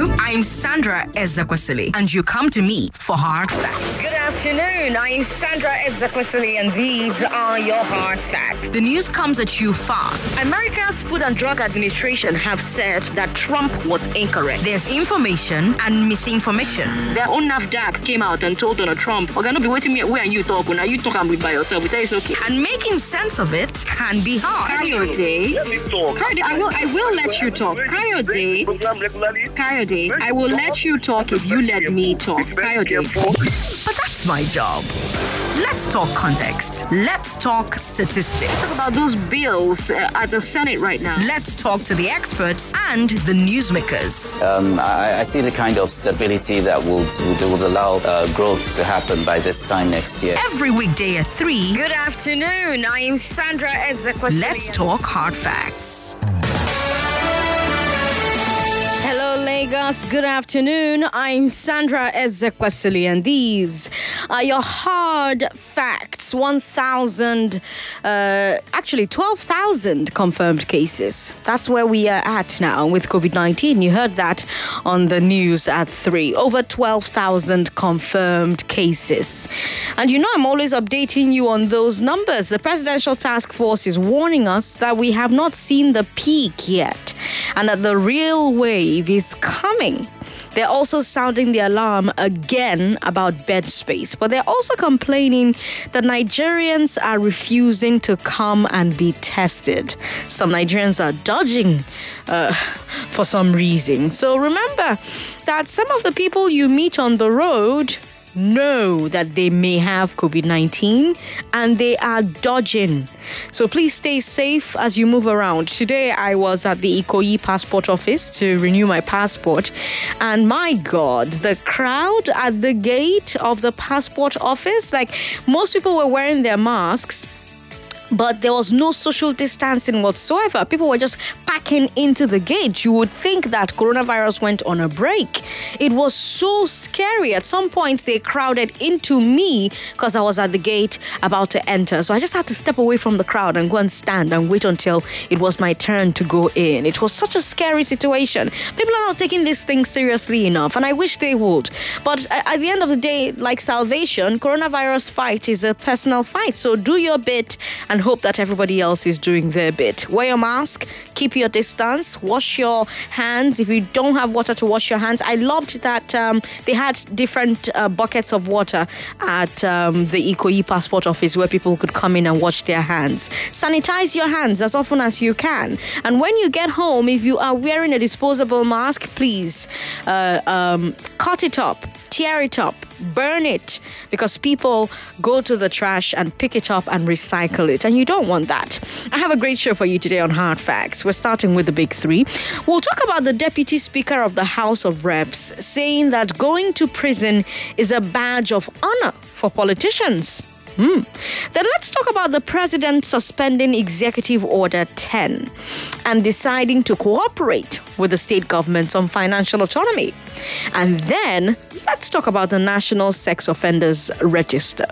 Hello, I'm Sandra Ezekwesili, and you come to me for hard facts. Good afternoon. I'm Sandra Ezekwesili, and these are your hard facts. The news comes at you fast. America's Food and Drug Administration have said that Trump was incorrect. There's information and misinformation. Their own NAFDAC came out and told Donald Trump, "We're gonna be waiting me where you talk. Now you talk and with by yourself. We tell you it's okay." And making sense of it can be hard. Coyote, Coyote, I will, I will let you talk. Coyote, Coyote, I will let you talk if you let me talk. Coyote. But that's my job. Let's talk context. Let's talk statistics. About those bills uh, at the Senate right now. Let's talk to the experts and the newsmakers. Um, I, I, see the kind of stability that would, would, would allow uh, growth to happen by this time next year. Every weekday at 3. Good afternoon. I am Sandra Ezekwesili. Let's talk hard facts. Hello, Lagos. Good afternoon. I'm Sandra Ezekwesili, and these are your hard facts. 1,000, uh, actually 12,000 confirmed cases. That's where we are at now with COVID 19. You heard that on the news at 3. Over 12,000 confirmed cases. And you know, I'm always updating you on those numbers. The Presidential Task Force is warning us that we have not seen the peak yet, and that the real wave is coming. They're also sounding the alarm again about bed space, but they're also complaining that Nigerians are refusing to come and be tested. Some Nigerians are dodging uh, for some reason. So remember that some of the people you meet on the road know that they may have COVID 19 and they are dodging. So please stay safe as you move around. Today I was at the Ikoyi passport office to renew my passport, and my God, the crowd at the gate of the passport office like most people were wearing their masks but there was no social distancing whatsoever. People were just packing into the gate. You would think that coronavirus went on a break. It was so scary. At some point, they crowded into me because I was at the gate about to enter. So I just had to step away from the crowd and go and stand and wait until it was my turn to go in. It was such a scary situation. People are not taking this thing seriously enough, and I wish they would. But uh, at the end of the day, like salvation, coronavirus fight is a personal fight. So do your bit and and hope that everybody else is doing their bit. Wear your mask, keep your distance, wash your hands. If you don't have water to wash your hands, I loved that um, they had different uh, buckets of water at um, the Ikoyi passport office where people could come in and wash their hands. Sanitize your hands as often as you can. And when you get home, if you are wearing a disposable mask, please uh, um, cut it up tear it up, burn it, because people go to the trash and pick it up and recycle it. And you don't want that. I have a great show for you today on Hard Facts. We're starting with the big three. We'll talk about the Deputy Speaker of the House of Reps saying that going to prison is a badge of honor for politicians. Hmm. Then let's talk about the president suspending Executive Order 10 and deciding to cooperate with the state governments on financial autonomy. And then let's talk about the National Sex Offenders Register.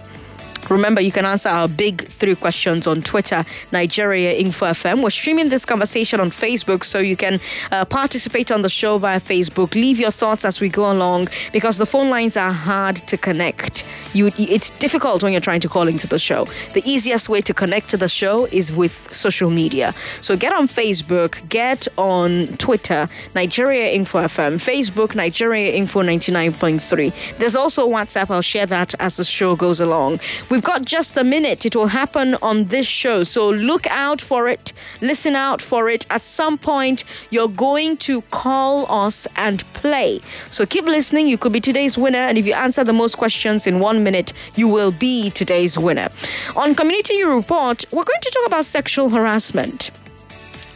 Remember, you can answer our big three questions on Twitter, Nigeria Info FM. We're streaming this conversation on Facebook, so you can uh, participate on the show via Facebook. Leave your thoughts as we go along because the phone lines are hard to connect. You, it's difficult when you're trying to call into the show. The easiest way to connect to the show is with social media. So get on Facebook, get on Twitter, Nigeria Info FM, Facebook, Nigeria Info 99.3. There's also WhatsApp. I'll share that as the show goes along. We We've got just a minute. It will happen on this show. So look out for it. Listen out for it. At some point, you're going to call us and play. So keep listening. You could be today's winner. And if you answer the most questions in one minute, you will be today's winner. On Community Report, we're going to talk about sexual harassment.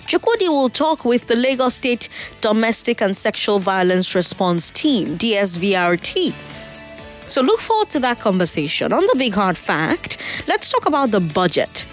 Chukwudi will talk with the Lagos State Domestic and Sexual Violence Response Team, DSVRT. So look forward to that conversation. On the big hard fact, let's talk about the budget.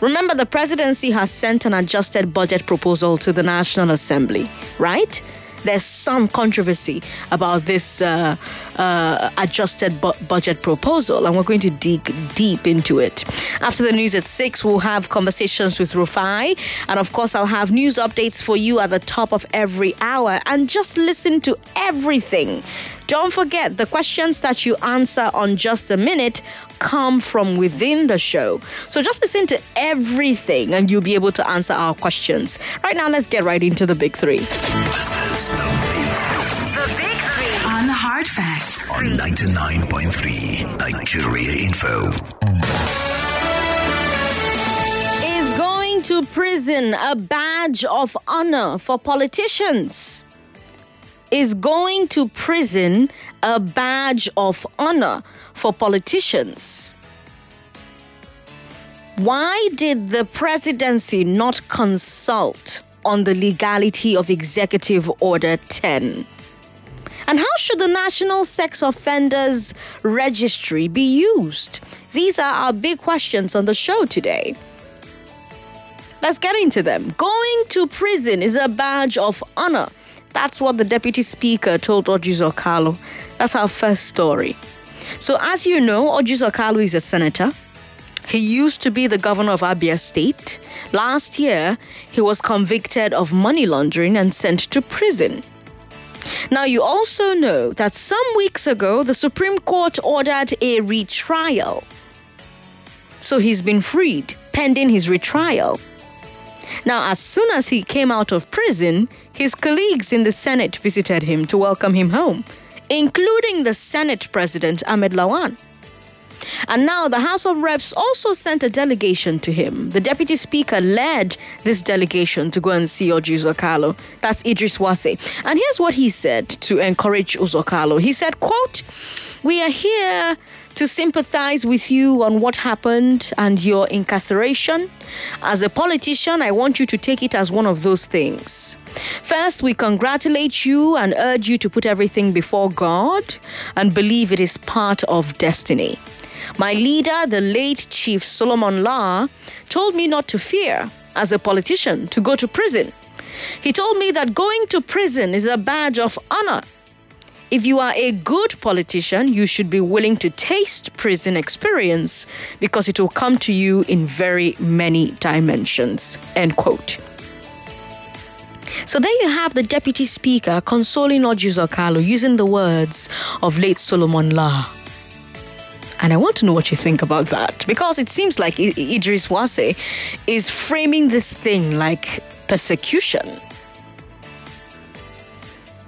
Remember, the presidency has sent an adjusted budget proposal to the National Assembly, right? There's some controversy about this uh, uh, adjusted bu- budget proposal, and we're going to dig deep into it. After the news at 6, we'll have conversations with Rufai, and of course, I'll have news updates for you at the top of every hour, and just listen to everything. Don't forget the questions that you answer on just a minute come from within the show. So just listen to everything and you'll be able to answer our questions. Right now, let's get right into the big three. This is the Big The big three. On the hard facts. on 99.3 Nigeria Info. Is going to prison a badge of honor for politicians? Is going to prison a badge of honor for politicians? Why did the presidency not consult on the legality of Executive Order 10? And how should the National Sex Offenders Registry be used? These are our big questions on the show today. Let's get into them. Going to prison is a badge of honor. That's what the Deputy Speaker told Orji Uzor Kalu. That's our first story. So, as you know, Orji Uzor Kalu is a senator. He used to be the governor of Abia State. Last year, he was convicted of money laundering and sent to prison. Now, you also know that some weeks ago, the Supreme Court ordered a retrial. So he's been freed pending his retrial. Now, as soon as he came out of prison, his colleagues in the Senate visited him to welcome him home, including the Senate President Ahmed Lawan. And now the House of Reps also sent a delegation to him. The Deputy Speaker led this delegation to go and see Orji Uzor Kalu. That's Idris Wase. And here's what he said to encourage Uzor Kalu. He said, quote, We are here to sympathize with you on what happened and your incarceration. As a politician, I want you to take it as one of those things. First, we congratulate you and urge you to put everything before God and believe it is part of destiny. My leader, the late Chief Solomon Lar, told me not to fear, as a politician, to go to prison. He told me that going to prison is a badge of honor. If you are a good politician, you should be willing to taste prison experience because it will come to you in very many dimensions. End quote. So there you have the deputy speaker consoling Orji Uzor Kalu using the words of late Solomon Lar. And I want to know what you think about that because it seems like Idris Wase is framing this thing like persecution.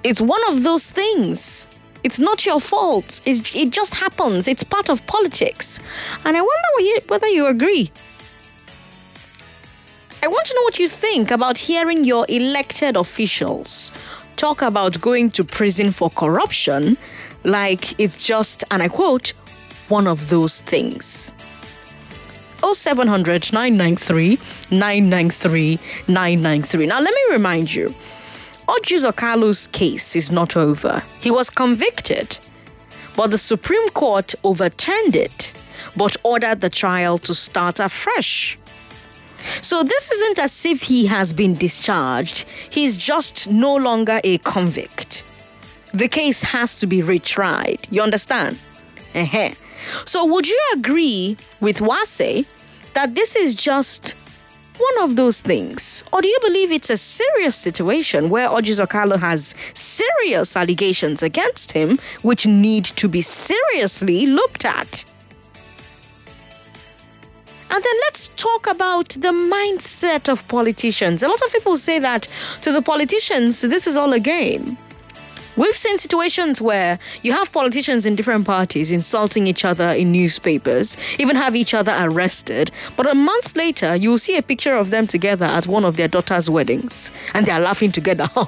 It's one of those things. It's not your fault. It's, it just happens. It's part of politics. And I wonder whe- whether you agree. I want to know what you think about hearing your elected officials talk about going to prison for corruption like it's just, and I quote, one of those things. 0700 993 993 993. Now, let me remind you Orji Uzor Kalu's case is not over. He was convicted, but the Supreme Court overturned it, but ordered the trial to start afresh. So this isn't as if he has been discharged, he's just no longer a convict. The case has to be retried. You understand? uh So would you agree with Wase that this is just one of those things? Or do you believe it's a serious situation where Orji Uzor Kalu has serious allegations against him which need to be seriously looked at? And then let's talk about the mindset of politicians. A lot of people say that to the politicians, this is all a game. We've seen situations where you have politicians in different parties insulting each other in newspapers, even have each other arrested. But a month later, you'll see a picture of them together at one of their daughter's weddings, and they're laughing together. and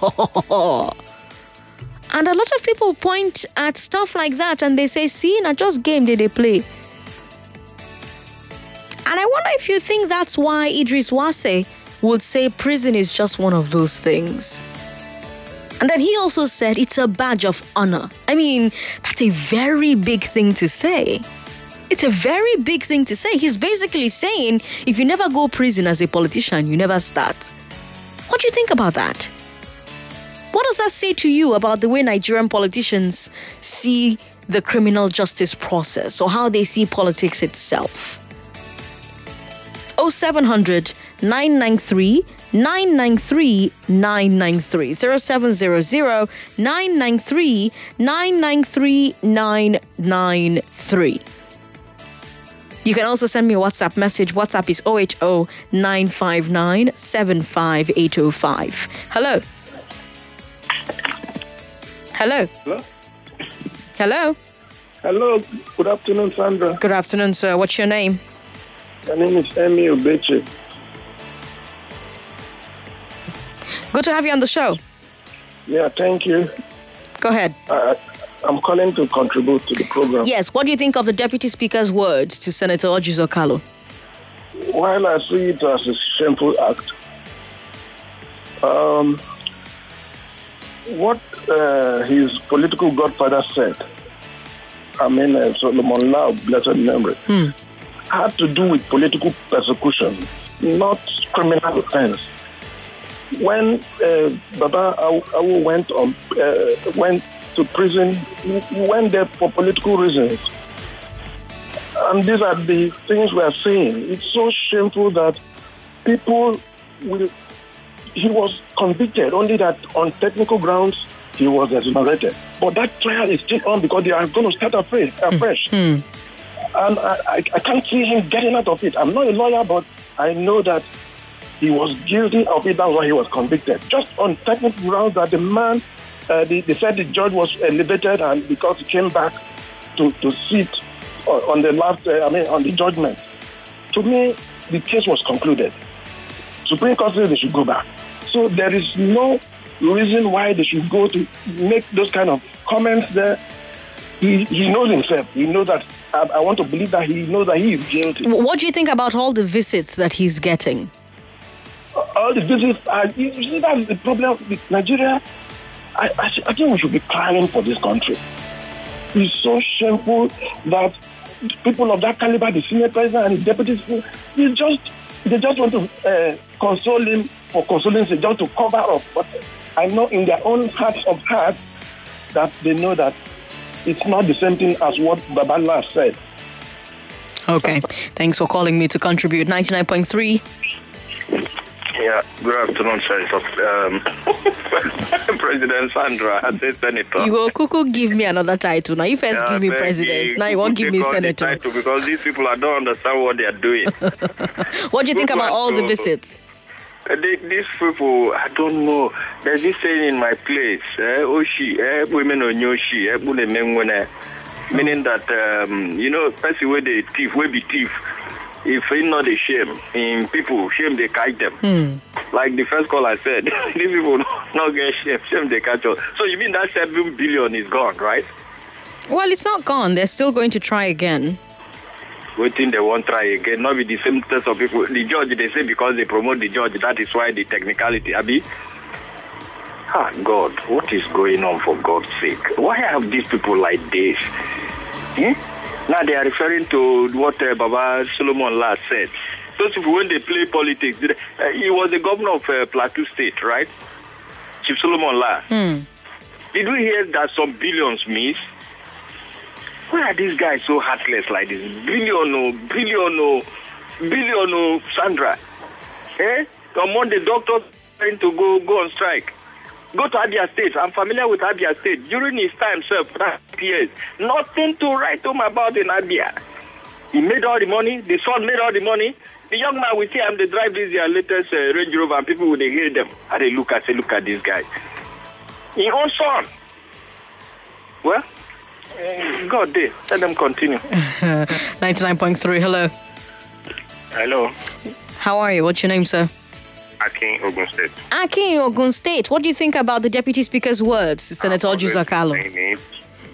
a lot of people point at stuff like that and they say, see, not just game did they play. And I wonder if you think that's why Idris Wase would say prison is just one of those things. And then he also said it's a badge of honor. I mean, that's a very big thing to say. It's a very big thing to say. He's basically saying if you never go prison as a politician, you never start. What do you think about that? What does that say to you about the way Nigerian politicians see the criminal justice process or how they see politics itself? 0700 993 993 993 0700 993 993 993 you can also send me a WhatsApp message. WhatsApp is 080 959 75805. Hello. Hello. Hello? Hello. Hello, good afternoon, Sandra. Good afternoon, sir. What's your name? My name is Emi Obeche. Good to have you on the show. Yeah, thank you. Go ahead. Uh, I'm calling to contribute to the program. Yes, what do you think of the Deputy Speaker's words to Senator Orji Uzor Kalu? While I see it as a shameful act, um, what uh, his political godfather said, I mean, uh, Solomon Lar, blessed memory, had to do with political persecution, not criminal offense. When uh, Baba Awu went on, uh, went to prison, went there for political reasons. And these are the things we are seeing. It's so shameful that people will. He was convicted only that on technical grounds he was exonerated. But that trial is still on because they are going to start afresh. afresh. And I, I, I can't see him getting out of it. I'm not a lawyer, but I know that he was guilty of it. That's why he was convicted. Just on technical grounds that the man, uh, they, they said the judge was elevated and because he came back to, to sit on, the last, uh, I mean, on the judgment. To me, the case was concluded. Supreme Court said they should go back. So there is no reason why they should go to make those kind of comments there. He, he knows himself. He knows that. I, I want to believe that he knows that he is guilty. What do you think about all the visits that he's getting? All the visits are, you see that's the problem with Nigeria. I, I, I think we should be crying for this country. It's so shameful that people of that caliber, the senior president and the deputy, they just they just want to uh, console him for consoling him, just to cover up. But I know in their own hearts of hearts that they know that it's not the same thing as what Babala said. Okay. Thanks for calling me to contribute. 99.3. Yeah, good afternoon, Senator. Um, President Sandra, I say Senator. You will cuckoo give me another title. Now you first Yeah, give me president. you, Now you won't give me the senator. title Because these people, I don't understand what they are doing. What do you think about all the visits? Uh, they, these people, I don't know. There's this saying in my place, eh, Oshi, eh, women on Yoshi, eh, mengwene. meaning that, um, you know, person where they thief, where be thief. If it's not a shame, in people, shame they catch them. Like the first call I said, these people not get shame, shame they catch us. So you mean that seven billion is gone, right? Well, it's not gone. They're still going to try again. waiting they won't try again. Not with the same test of people. The judge, they say because they promote the judge, that is why the technicality. Abi, ah, God, what is going on for God's sake? Why have these people like this? Eh? Now they are referring to what uh, Baba Solomon last said. Those people, when they play politics, they- uh, he was the governor of uh, Plateau State, right? Chief Solomon Lar. Did we hear that some billions miss? Why are these guys so heartless like this? Billion, oh, billion, oh, billion, oh, Sandra. Eh? Come on Monday, doctors trying to go go on strike. Go to Abia State. I'm familiar with Abia State. During his time, sir, for that years, nothing to write home about in Abia. He made all the money. The son made all the money. The young man will see him. They drive this their latest uh, Range Rover, and people will they hear them. And they look and say, "Look at this guy." His own son. Well, God, they let them continue. 99.3. Hello. Hello, How are you? What's your name, sir? Akin Ogun State. Aki in Ogun State. What do you think about the Deputy Speaker's words Senator I've always been Orji Uzor Kalu? saying it.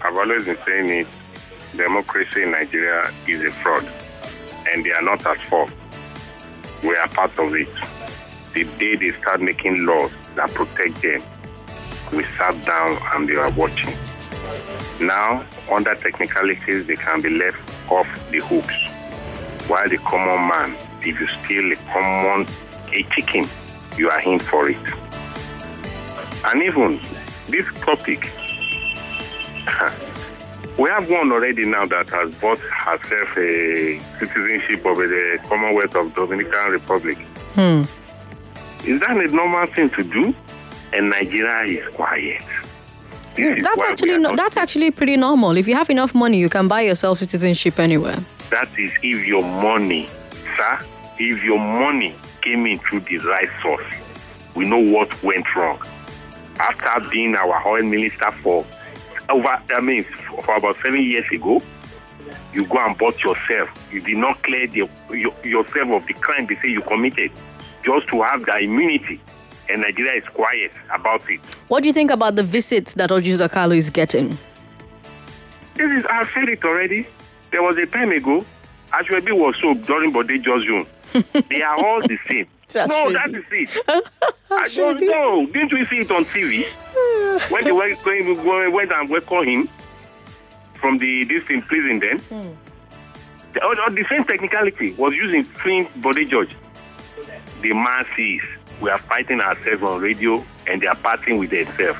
I've always been saying it. Democracy in Nigeria is a fraud, and they are not at fault. We are part of it. The day they start making laws that protect them, we sat down and they are watching. Now, under technicalities, they can be left off the hooks. While the common man, if you steal a common a chicken, you are in for it. And even this topic, we have one already now that has bought herself a citizenship of the Commonwealth of Dominican Republic. Hmm. Is that a normal thing to do? And Nigeria is quiet. Is That's actually no, that's actually pretty normal. If you have enough money, you can buy yourself citizenship anywhere. That is if your money, sir, if your money came in through the right source, we know what went wrong. After being our oil minister for over, I mean, for about seven years ago, you go and bought yourself. You did not clear the, your, yourself of the crime they say you committed, just to have the immunity. And Nigeria is quiet about it. What do you think about the visits that Orji Uzor Kalu is getting? This is, I've said it already. There was a time ago, Ashwebi was so during Bode George. they are all the same. It's no, that is it. I don't know. Didn't we see it on TV? when they went, going, went and welcomed him from the this in prison then. The, or- or the same technicality was used in freeing Bode George. The masses, we are fighting ourselves on radio and they are parting with themselves.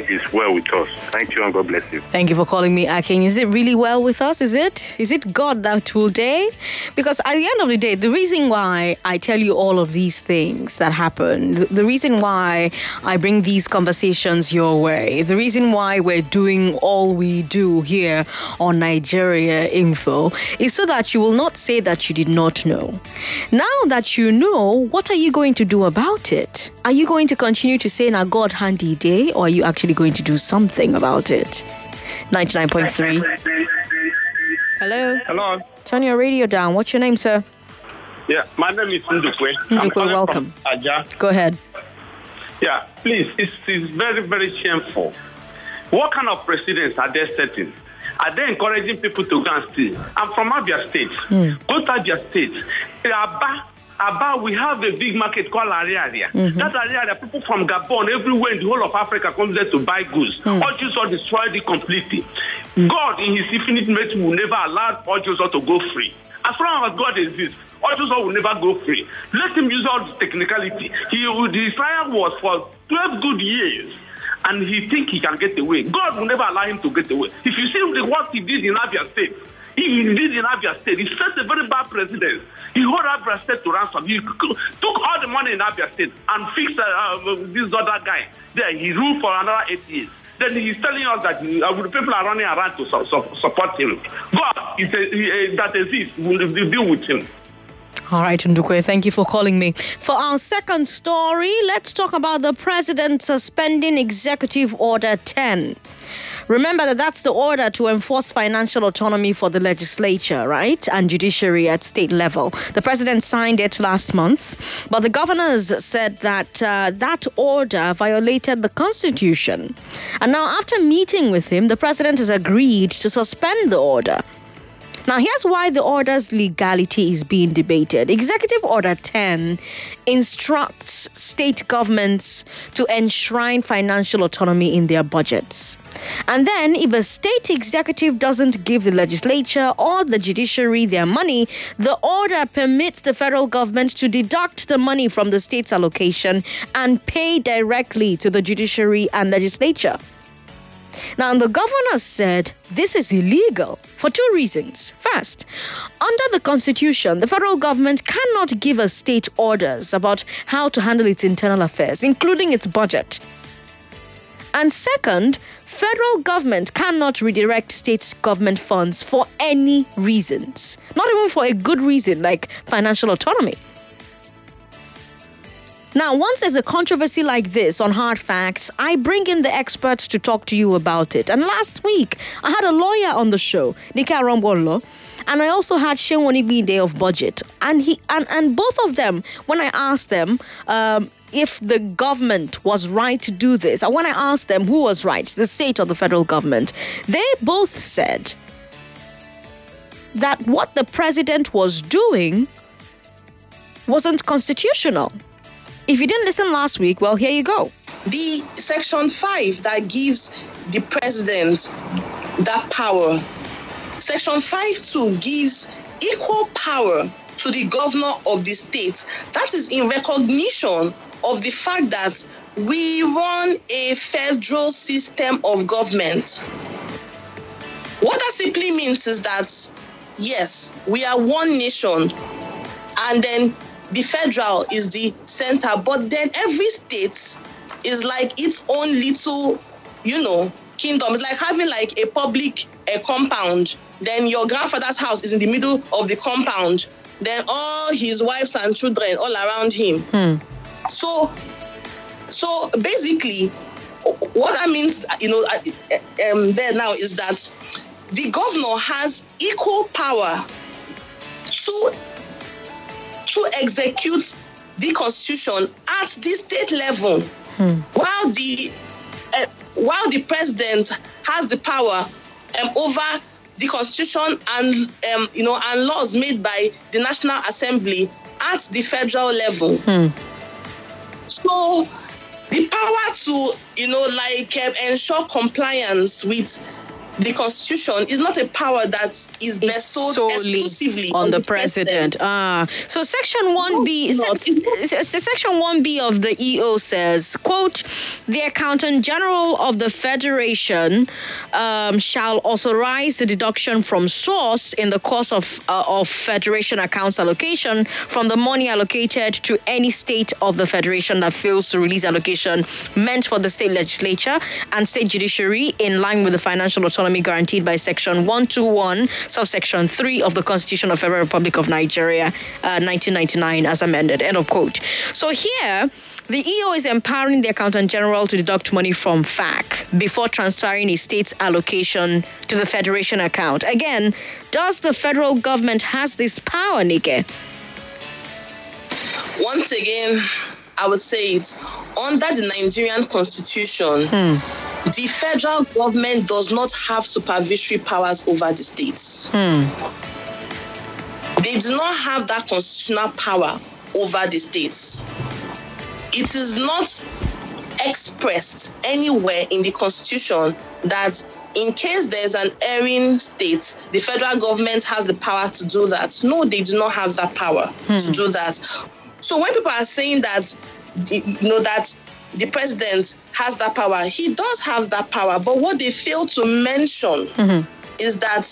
It is well with us. Thank you and God bless you. Thank you for calling me Akin. Is it really well with us? Is it? Is it God that will day? Because at the end of the day, the reason why I tell you all of these things that happen, the, reason why I bring these conversations your way, the reason why we're doing all we do here on Nigeria Info is so that you will not say that you did not know. Now that you know, what are you going to do about it? Are you going to continue to say, now God handy day, or are you actually going to do something about it? 99.3. Hello. Hello. Turn your radio down. What's your name, sir? Yeah, my name is Ndukwe. I'm Ndukwe, welcome. from Ajah. Go ahead. Yeah, please, it's, it's very, very shameful. What kind of precedents are they setting? Are they encouraging people to go and steal? I'm from Abia State. Hmm. Go to Abia State. In Aba, we have a big market called Ariaria. Mm-hmm. That Ariaria, people from Gabon, everywhere in the whole of Africa comes there to buy goods. Hmm. All Jews are destroyed it completely. God, in His infinite mercy, will never allow all Jews to go free. As long as God exists, all Jews will never go free. Let Him use all the technicality. He, the trial was for 12 good years and he think he can get away. God will never allow him to get away. If you see the, what he did in Abia State, he did in Abia State. He set a very bad precedent. He hold Abia State to ransom. He took all the money in Abia State and fixed uh, uh, this other guy. There, he ruled for another eight years. Then he's telling us that uh, people are running around to su- su- support him. God is a, he, uh, that exists will deal with him. All right, Ndukwe, thank you for calling me. For our second story, let's talk about the president suspending Executive Order 10. Remember that that's the order to enforce financial autonomy for the legislature, right? And judiciary at state level. The president signed it last month, but the governors said that uh, that order violated the constitution. And now, after meeting with him, the president has agreed to suspend the order. Now, here's why the order's legality is being debated. Executive Order 10 instructs state governments to enshrine financial autonomy in their budgets. And then, if a state executive doesn't give the legislature or the judiciary their money, the order permits the federal government to deduct the money from the state's allocation and pay directly to the judiciary and legislature. Now, the governor said this is illegal for two reasons. First, under the Constitution, the federal government cannot give a state orders about how to handle its internal affairs, including its budget. And second, federal government cannot redirect state government funds for any reasons, not even for a good reason like financial autonomy. Now, once there's a controversy like this on hard facts, I bring in the experts to talk to you about it. And last week, I had a lawyer on the show, Nika Rombolo, and I also had Shewoni Day of BudgIT. And he and, and both of them, when I asked them um, if the government was right to do this, and when I asked them who was right, the state or the federal government, they both said that what the president was doing wasn't constitutional. If you didn't listen last week, well, here you go. the section 5 that gives the president that power section 5 2 gives equal power to the governor of the state that is in recognition of the fact that we run a federal system of government. What that simply means is that, yes, we are one nation, and then the federal is the center, but then every state is like its own little, you know, kingdom. It's like having like a public a compound. Then your grandfather's house is in the middle of the compound. Then all his wives and children all around him. So, so basically, what that means, you know, um, there now is that the governor has equal power to to execute the constitution at the state level, while the uh, while the president has the power um, over the constitution and um, you know and laws made by the National Assembly at the federal level. So the power to you know like um, ensure compliance with the constitution is not a power that is bestowed exclusively on the president. Ah, so section one B, No, it's not. section one B of the EO says, "quote The accountant general of the federation um, shall authorize the deduction from source in the course of uh, of federation accounts allocation from the money allocated to any state of the federation that fails to release allocation meant for the state legislature and state judiciary in line with the financial autonomy guaranteed by section 121 subsection 3 of the constitution of federal republic of nigeria uh, 1999 as amended end of quote so here the EO is empowering the accountant general to deduct money from FAC before transferring a state's allocation to the federation account. Again, does the federal government has this power, Nike? Once again, I would say it under the Nigerian constitution, the federal government does not have supervisory powers over the states. Hmm. They do not have that constitutional power over the states. It is not expressed anywhere in the constitution that in case there's an erring state, the federal government has the power to do that. No, they do not have that power hmm. to do that. So when people are saying that, you know, that the president has that power, he does have that power. But what they fail to mention mm-hmm. is that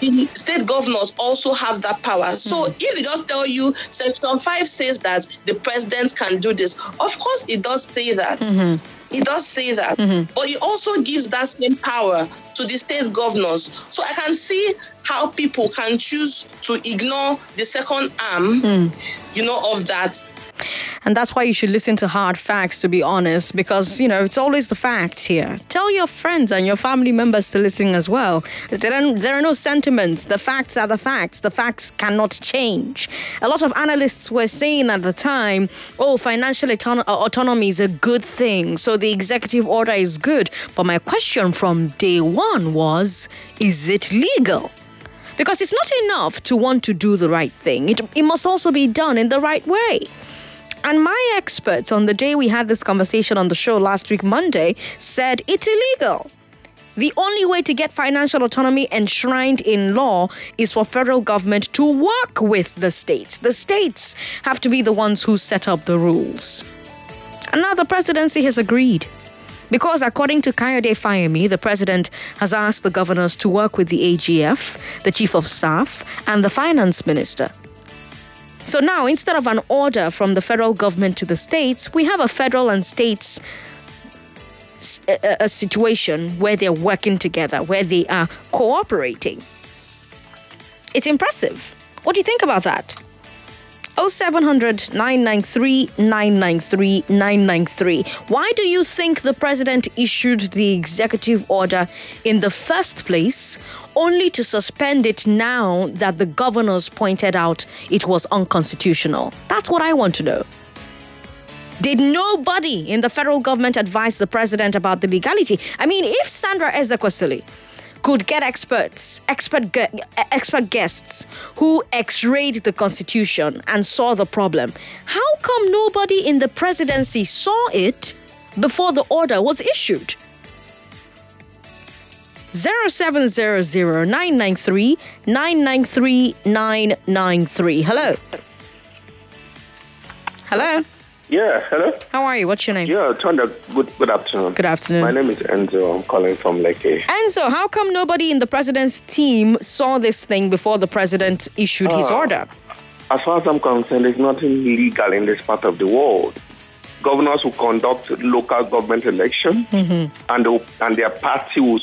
the state governors also have that power. So mm-hmm. if they just tell you section 5 says that the president can do this, of course it does say that. Mm-hmm. It does say that. But it also gives that same power to the state governors. So I can see how people can choose to ignore the second arm, mm. you know, of that And that's why you should listen to hard facts, to be honest, because, you know, it's always the facts here. Tell your friends and your family members to listen as well. There are, there are no sentiments. The facts are the facts. The facts cannot change. A lot of analysts were saying at the time, oh, financial auton- autonomy is a good thing, so the executive order is good. But my question from day one was, is it legal? Because it's not enough to want to do the right thing, it, it must also be done in the right way. And my experts on the day we had this conversation on the show last week, Monday, said it's illegal. The only way to get financial autonomy enshrined in law is for federal government to work with the states. The states have to be the ones who set up the rules. And now the presidency has agreed. Because according to Kayode Fayemi, the president has asked the governors to work with the AGF, the chief of staff, and the finance minister. So now, instead of an order from the federal government to the states, we have a federal and states a situation where they're working together, where they are cooperating. It's impressive. What do you think about that? 0700 993 993 993. Why do you think the president issued the executive order in the first place, only to suspend it now that the governors pointed out it was unconstitutional? That's what I want to know. Did nobody in the federal government advise the president about the legality? I mean, if Sandra Ezekwesili could get experts, expert, gu- expert guests who x-rayed the constitution and saw the problem, how come nobody in the presidency saw it before the order was issued? 0700 993 993 993. Hello. Hello. Yeah, hello? How are you? What's your name? Yeah, Thunder, good, good afternoon. Good afternoon. My name is Enzo. I'm calling from Lekki. So, how come nobody in the president's team saw this thing before the president issued his Ah. order? As far as I'm concerned, there's nothing legal in this part of the world. Governors will conduct local government election, and, and their party will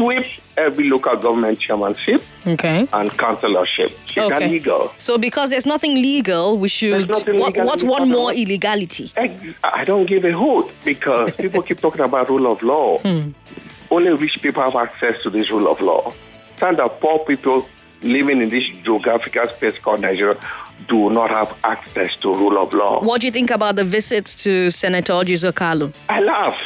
sweep every local government chairmanship Okay. and councillorship. Is that Okay. legal? So, because there's nothing legal, we should. What, what's one more illegality? I don't give a hoot because people keep talking about rule of law. Hmm. Only rich people have access to this rule of law. Stand up, poor people living in this geographical space called Nigeria do not have access to rule of law. What do you think about the visits to Senator Orji Uzor Kalu? I laugh.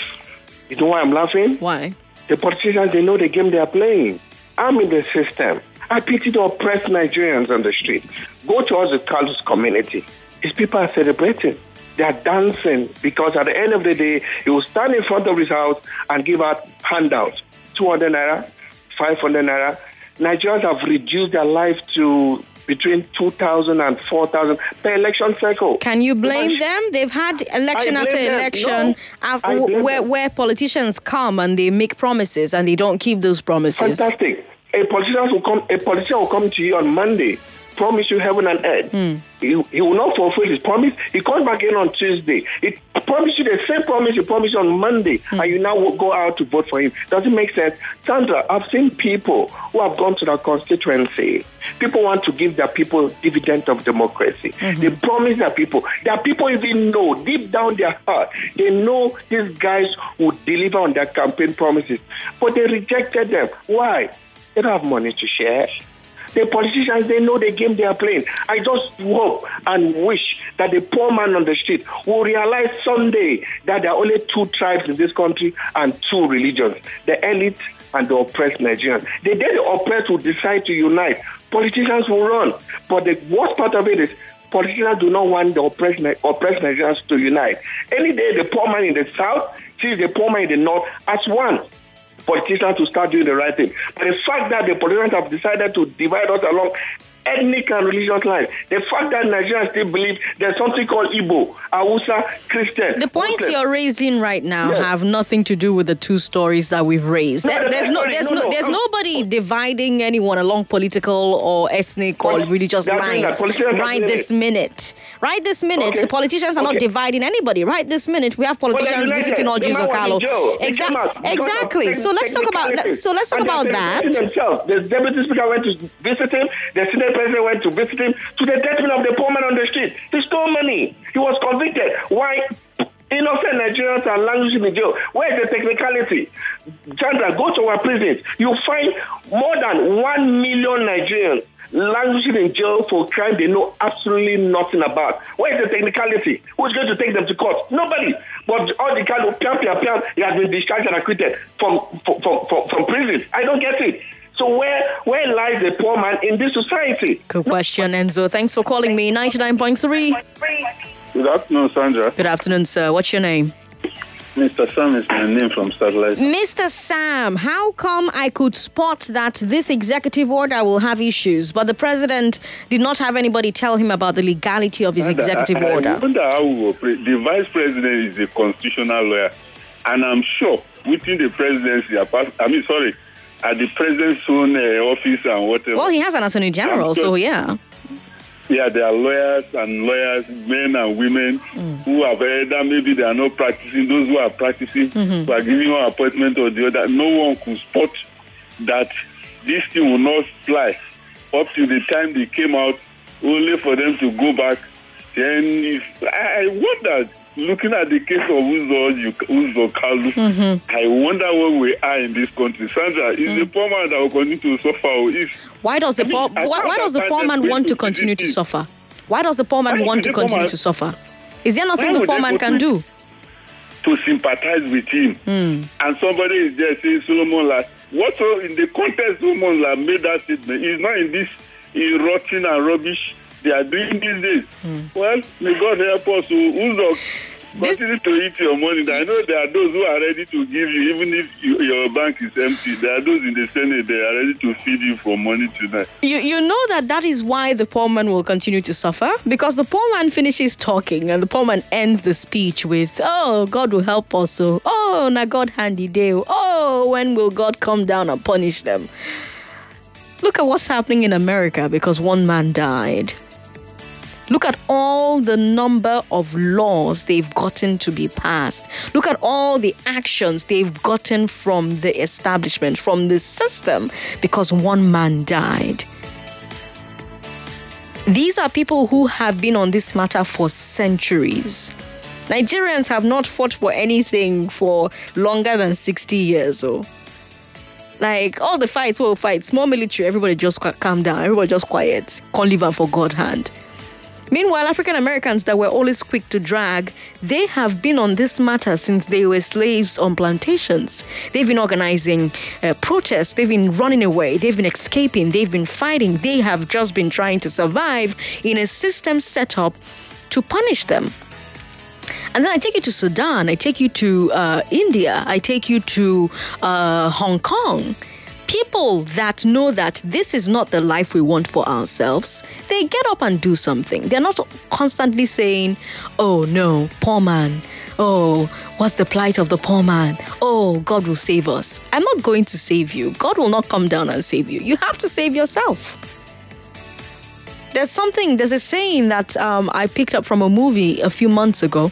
You know why I'm laughing? Why? The politicians, they know the game they are playing. I'm in the system. I pity the oppressed Nigerians on the street. Go to all the Kalu's community. These people are celebrating. They are dancing because at the end of the day, he will stand in front of his house and give out handouts 200 naira, 500 naira. Nigerians have reduced their life to between 2,000 and 4,000 per election cycle. Can you blame them? They've had election after them. election No, where, where politicians come and they make promises and they don't keep those promises. Fantastic. A politician will come. A politician will come to you on Monday, promise you heaven and earth. Hmm. He, he will not fulfill his promise. He comes back in on Tuesday. He promised you the same promise he promised on Monday, Hmm. and you now will go out to vote for him. Does it make sense, Sandra? I've seen people who have gone to their constituency. People want to give their people dividend of democracy. Mm-hmm. They promise their people. Their people even know deep down their heart. They know these guys will deliver on their campaign promises, but they rejected them. Why? They don't have money to share. The politicians, they know the game they are playing. I just hope and wish that the poor man on the street will realize someday that there are only two tribes in this country and two religions the elite and the oppressed Nigerians. The day the oppressed will decide to unite, politicians will run. But the worst part of it is politicians do not want the oppressed, oppressed Nigerians to unite. Any day the poor man in the south sees the poor man in the north as one politicians to start doing the right thing. But the fact that the politicians have decided to divide us along ethnic and religious lines, the fact that Nigerians still believe there's something called Igbo, Hausa, Christian. The points Muslim. you're raising right now Yes. have nothing to do with the two stories that we've raised. No, there's no, there's no, no, no, there's I'm- nobody dividing anyone along political or ethnic or religious they're doing that. lines right this minute. Right this minute, Okay. the politicians are not dividing anybody. Right this minute, we have politicians united. visiting all Ojizo man was in Kalu. jail. He Exactly. came out because of Exactly. So let's talk about let's, so let's talk about that. Themselves. The deputy speaker went to visit him. The senate president went to visit him. To the detriment of the poor man on the street. He stole money. He was convicted. Why? Innocent Nigerians are languishing in jail. Where is the technicality? Chandra, go to our prisons. You find more than one million Nigerians languishing in jail for crime they know absolutely nothing about. Where is the technicality? Who's going to take them to court? Nobody. But all the kind of pian, pian, pian, he has been discharged and acquitted from, from, from, from, from prison. I don't get it. So where where lies the poor man in this society? Good question, Enzo. Thanks for calling me. 99.3. Good afternoon, Sandra. Good afternoon, sir. What's your name? Mr. Sam is my name from Satellite. Mr. Sam, how come I could spot that this executive order will have issues, but the president did not have anybody tell him about the legality of his Sandra, executive I, I order? wonder how we operate. The vice president is a constitutional lawyer, and I'm sure within the presidency, apart, I mean, sorry, at the president's own uh, office and whatever. Well, he has an attorney general, so yeah. Yeah, there are lawyers and lawyers, men and women Mm. who have either maybe they are not practicing, those who are practicing, Mhm. who are giving one appointment or the other. No one could spot that this thing will not fly up to the time they came out, only for them to go back. Then, if I I wonder, looking at the case of Uzor, Uzor Kalu, Mhm. I wonder where we are in this country. Sandra, is Mm. the poor man that will continue to suffer? Is Why does the poor, why, why does the poor man want to continue to suffer? Why does the poor man want to continue to suffer? Is there nothing the poor man can do? to sympathize with him. Hmm. And somebody is there saying Solomon Lar. What in the context Solomon Lar made that statement? He's not in this in rotting and rubbish they are doing these days. Hmm. Well, may God help us. So, Uzor Continue to eat your money. I know there are those who are ready to give you, even if you, your bank is empty. There are those in the Senate, they are ready to feed you for money tonight. You, you know that that is why the poor man will continue to suffer because the poor man finishes talking and the poor man ends the speech with, Oh, God will help us. So, oh, na God handy day. Oh, when will God come down and punish them? Look at what's happening in America because one man died. Look at all the number of laws they've gotten to be passed. Look at all the actions they've gotten from the establishment, from the system, because one man died. These are people who have been on this matter for centuries. Nigerians have not fought for anything for longer than 60 years. So, like all the fights, will fights, small military, everybody just calm down, everybody just quiet, can't leave for God hand. Meanwhile, African Americans that were always quick to drag, they have been on this matter since they were slaves on plantations. They've been organizing uh, protests, they've been running away, they've been escaping, they've been fighting, they have just been trying to survive in a system set up to punish them. And then I take you to Sudan, I take you to uh, India, I take you to uh, Hong Kong people that know that this is not the life we want for ourselves, they get up and do something. They're not constantly saying, oh no, poor man. Oh, what's the plight of the poor man? Oh, God will save us. I'm not going to save you. God will not come down and save you. You have to save yourself. There's something, there's a saying that um, I picked up from a movie a few months ago,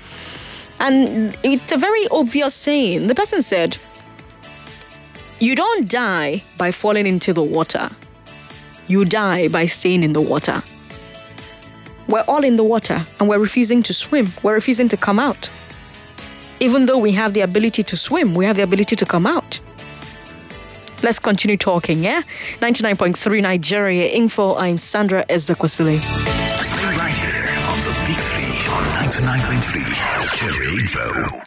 and it's a very obvious saying. The person said, you don't die by falling into the water. You die by staying in the water. We're all in the water and we're refusing to swim. We're refusing to come out. Even though we have the ability to swim, we have the ability to come out. Let's continue talking, yeah? 99.3 Nigeria Info. I'm Sandra Ezekwesili. Stay right here on the Big Three on 99.3 Nigeria Info.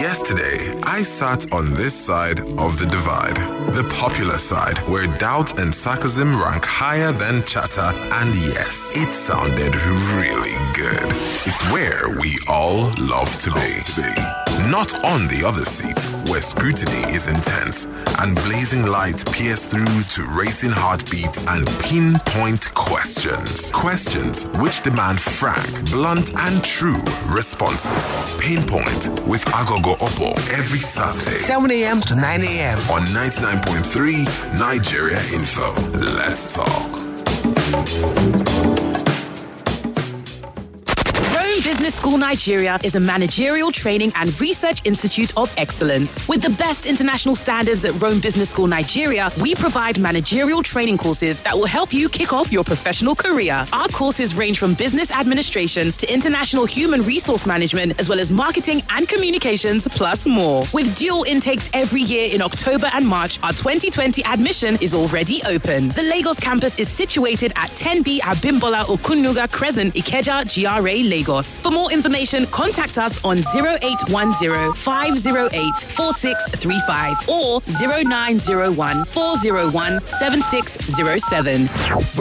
Yesterday, I sat on this side of the divide, the popular side, where doubt and sarcasm rank higher than chatter, and yes, it sounded really good. It's where we all love to be. Not on the other seat, where scrutiny is intense and blazing lights pierce through to racing heartbeats and pinpoint questions. Questions which demand frank, blunt, and true responses. Pinpoint with Agogo Oppo every Saturday, 7 a.m. to 9 a.m. on 99.3 Nigeria Info. Let's talk. Business School Nigeria is a managerial training and research institute of excellence. With the best international standards at Rome Business School Nigeria, we provide managerial training courses that will help you kick off your professional career. Our courses range from business administration to international human resource management, as well as marketing and communications, plus more. With dual intakes every year in October and March, our 2020 admission is already open. The Lagos campus is situated at 10B Abimbola Okunuga Crescent, Ikeja, GRA, Lagos. For more information, contact us on 0810 508 4635 or 0901 401 7607.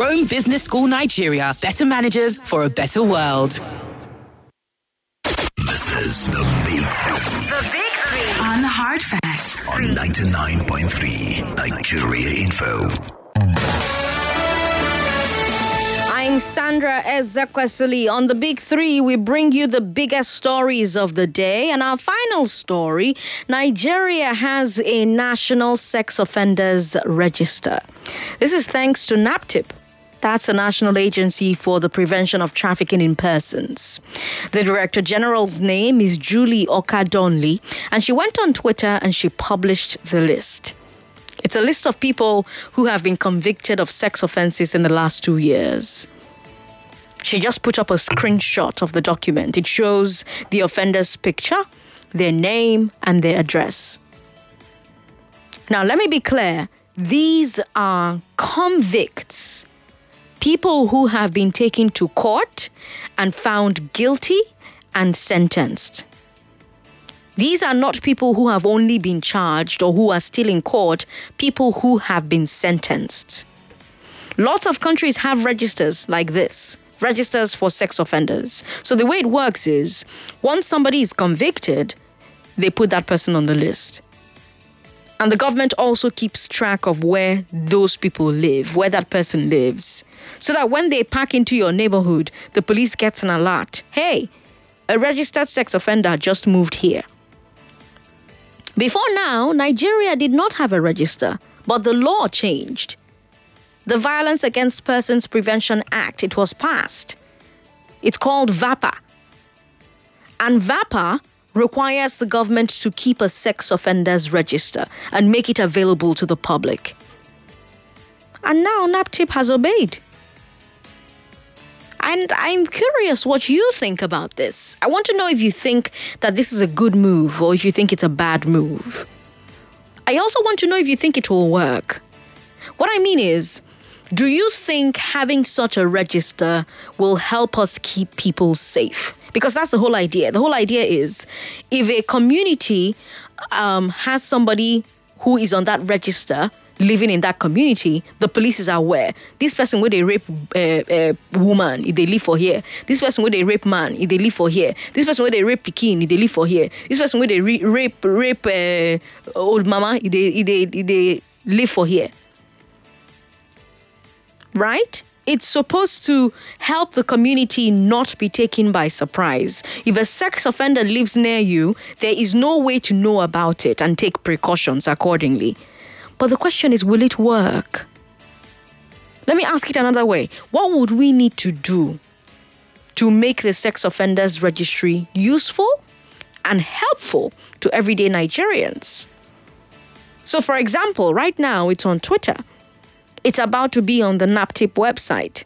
Rome Business School Nigeria. Better managers for a better world. This is the Big Three The Big Three. On Hard Facts. on 99.3 Nigeria Info. Sandra Ezekwesili. On the Big Three, we bring you the biggest stories of the day. And our final story Nigeria has a national sex offenders register. This is thanks to NAPTIP. That's the National Agency for the Prevention of Trafficking in Persons. The Director General's name is Julie Okah-Donli, and she went on Twitter and she published the list. It's a list of people who have been convicted of sex offenses in the last two years. She just put up a screenshot of the document. It shows the offender's picture, their name, and their address. Now, let me be clear these are convicts, people who have been taken to court and found guilty and sentenced. These are not people who have only been charged or who are still in court, people who have been sentenced. Lots of countries have registers like this. Registers for sex offenders. So the way it works is once somebody is convicted, they put that person on the list. And the government also keeps track of where those people live, where that person lives. So that when they pack into your neighborhood, the police gets an alert. Hey, a registered sex offender just moved here. Before now, Nigeria did not have a register, but the law changed. The Violence Against Persons Prevention Act, it was passed. It's called VAPA. And VAPA requires the government to keep a sex offenders register and make it available to the public. And now NAPTIP has obeyed. And I'm curious what you think about this. I want to know if you think that this is a good move or if you think it's a bad move. I also want to know if you think it will work. What I mean is, do you think having such a register will help us keep people safe? Because that's the whole idea. The whole idea is if a community um, has somebody who is on that register, living in that community, the police is aware. This person where they rape uh, uh, woman, if they live for here. This person where they rape man, if they live for here. This person where they rape pikin, if they live for here. This person where they re- rape rape uh, old mama, if they, if they if they live for here. Right? It's supposed to help the community not be taken by surprise. If a sex offender lives near you, there is no way to know about it and take precautions accordingly. But the question is, will it work? Let me ask it another way. What would we need to do to make the sex offenders registry useful and helpful to everyday Nigerians? So, for example, right now it's on Twitter. It's about to be on the NAPTIP website.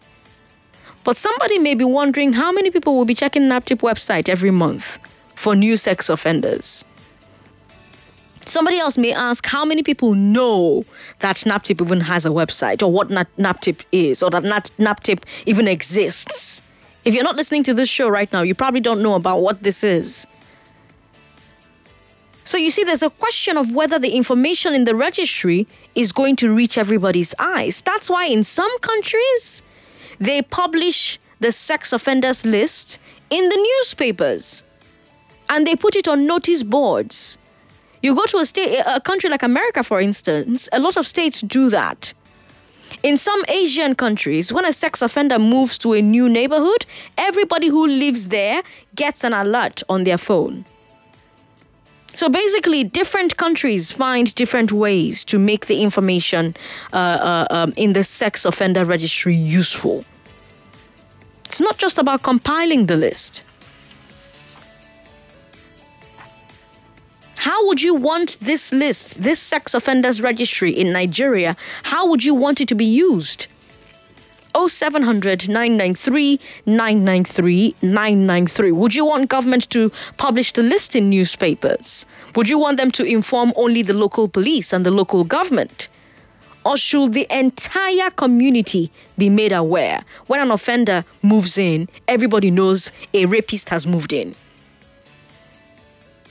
But somebody may be wondering how many people will be checking NAPTIP website every month for new sex offenders. Somebody else may ask how many people know that NAPTIP even has a website or what NAPTIP is or that NAPTIP even exists. If you're not listening to this show right now, you probably don't know about what this is. So you see, there's a question of whether the information in the registry is going to reach everybody's eyes. That's why in some countries, they publish the sex offenders list in the newspapers and they put it on notice boards. You go to a state, a country like America, for instance, a lot of states do that. In some Asian countries, when a sex offender moves to a new neighborhood, everybody who lives there gets an alert on their phone. So basically, different countries find different ways to make the information uh, uh, um, in the sex offender registry useful. It's not just about compiling the list. How would you want this list, this sex offenders registry in Nigeria, how would you want it to be used? 0700 993 993 993. Would you want government to publish the list in newspapers? Would you want them to inform only the local police and the local government? Or should the entire community be made aware? When an offender moves in, everybody knows a rapist has moved in.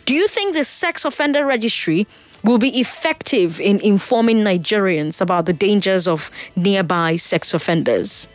Do you think the sex offender registry will be effective in informing Nigerians about the dangers of nearby sex offenders?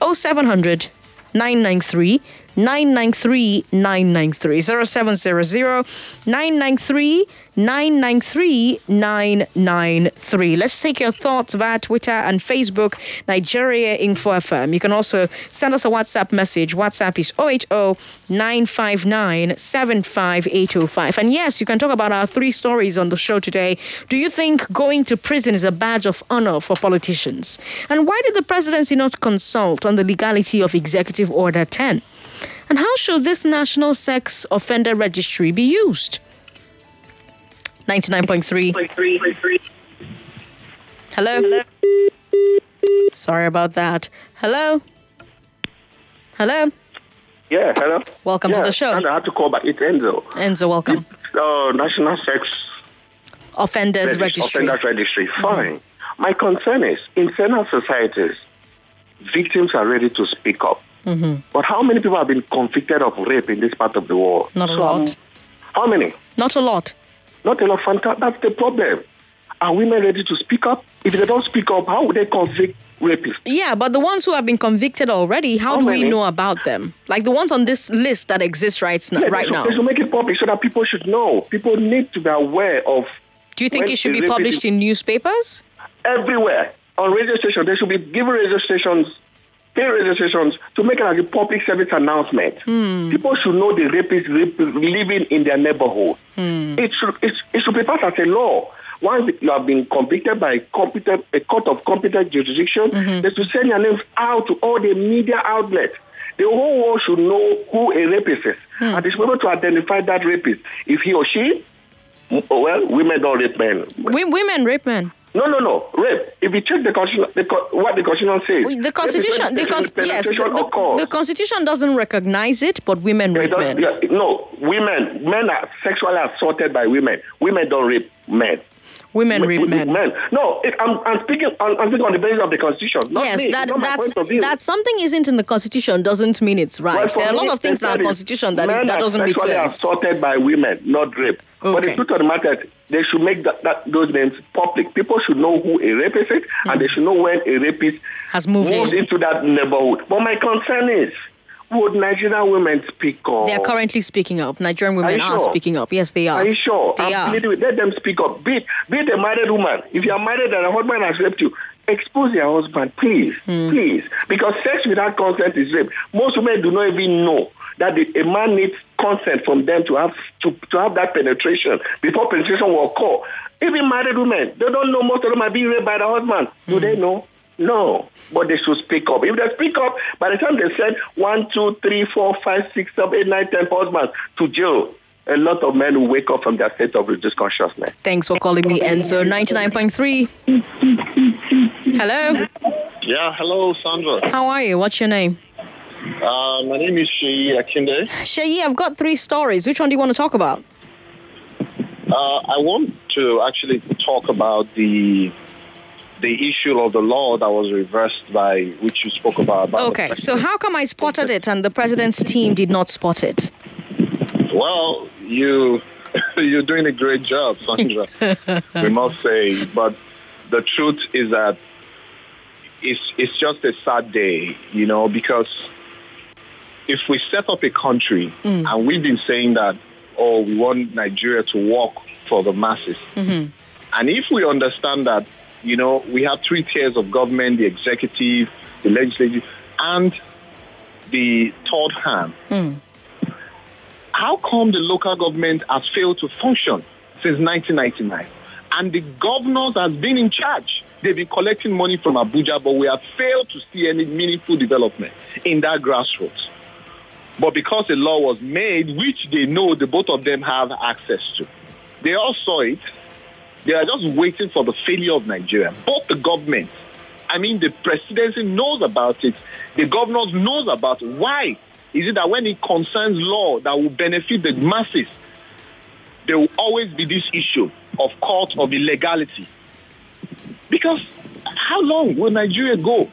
0700 993 993 993 0700 993 993 993. Let's take your thoughts via Twitter and Facebook, Nigeria Info FM. You can also send us a WhatsApp message. WhatsApp is 080 959 75805. And yes, you can talk about our three stories on the show today. Do you think going to prison is a badge of honor for politicians? And why did the presidency not consult on the legality of Executive Order 10? And how should this National Sex Offender Registry be used? 99.3. Hello? Sorry about that. Hello? Hello? Yeah, hello. Welcome yeah, to the show. I had to call back. It's Enzo. Enzo, welcome. Uh, National Sex Offenders Regis- Registry. Offenders Registry. Fine. My concern is, in certain societies, victims are ready to speak up. Mm-hmm. But how many people have been convicted of rape in this part of the world? Not a Some- lot. How many? Not a lot. Not a lot. That's the problem. Are women ready to speak up? If they don't speak up, how would they convict rapists? Yeah, but the ones who have been convicted already, how, How do we know about them? Like the ones on this list that exists right, Yeah, right now. They should make it public so that people should know. People need to be aware of. Do you think it should be published is- in newspapers? everywhere on radio stations. They should be given radio stations, pay radio stations to make like a public service announcement. Hmm. People should know the rapists rap- living in their neighborhood. Hmm. It should it, it should be passed as a law. Once you have been convicted by competent, a court of competent jurisdiction, Mm-hmm. they should send your names out to all the media outlets. The whole world should know who a rapist is, Hmm. and it's able to identify that rapist. If he or she, well, women don't rape men. Wo- women rape men. No, no, no. Rape. If you check the constitution, the, what the constitution says, The constitution, the cons- yes, the, the- the constitution doesn't recognize it, but women rape men. yeah, no, women, men are sexually assaulted by women. Women don't rape men. Women rape men. men. No, it, I'm, I'm speaking. On, I'm speaking on the basis of the constitution. Not yes, me. that that's point of view. that something isn't in the constitution doesn't mean it's right. Well, there are a lot of things in they our said it. constitution that men that are doesn't make sexually sense. assaulted by women, not rape. But the Okay. truth of the matter is, they should make that, that, those names public. People should know who a rapist is, and they should know when a rapist Hmm. has moved moves in. into that neighborhood. But my concern is, would Nigerian women speak up? They are currently speaking up. Nigerian women you are sure? speaking up. Yes, they are. Are you sure? They I'm are. Let them speak up. Be, be it a married woman. If you are married and a husband has raped you, expose your husband, please, Hmm. please. Because sex without consent is rape. Most women do not even know that the, a man needs consent from them to have to, to have that penetration before penetration will occur. Even married women, they don't know most of them are being raped by the husband. Do they hmm. know? No, but they should speak up. If they speak up, by the time they send one, two, three, four, five, six, seven, eight, nine, ten husbands to jail, a lot of men will wake up from their state of reduced consciousness. Thanks for calling me, Enzo. 99.3. Hello. Yeah, hello, Sandra. How are you? What's your name? Uh, my name is Sheyi Akinde. Sheyi, I've got three stories. Which one do you want to talk about? Uh, I want to actually talk about the the issue of the law that was reversed by which you spoke about. about Okay, so how come I spotted it and the president's team did not spot it? Well, you you're doing a great job, Sandra. we must say, but the truth is that it's it's just a sad day, you know, because if we set up a country mm. and we've been saying that, oh, we want Nigeria to work for the masses, mm-hmm. and if we understand that, you know, we have three tiers of government: the executive, the legislative, and the third hand mm. how come the local government has failed to function since 1999? And the governors has been in charge. They've been collecting money from Abuja, but we have failed to see any meaningful development in that grassroots. But because a law was made, which they know the both of them have access to, they all saw it. They are just waiting for the failure of Nigeria. Both the government, I mean, the presidency knows about it. The governors knows about it. Why is it that when it concerns law that will benefit the masses, there will always be this issue of court of illegality? Because how long will Nigeria go?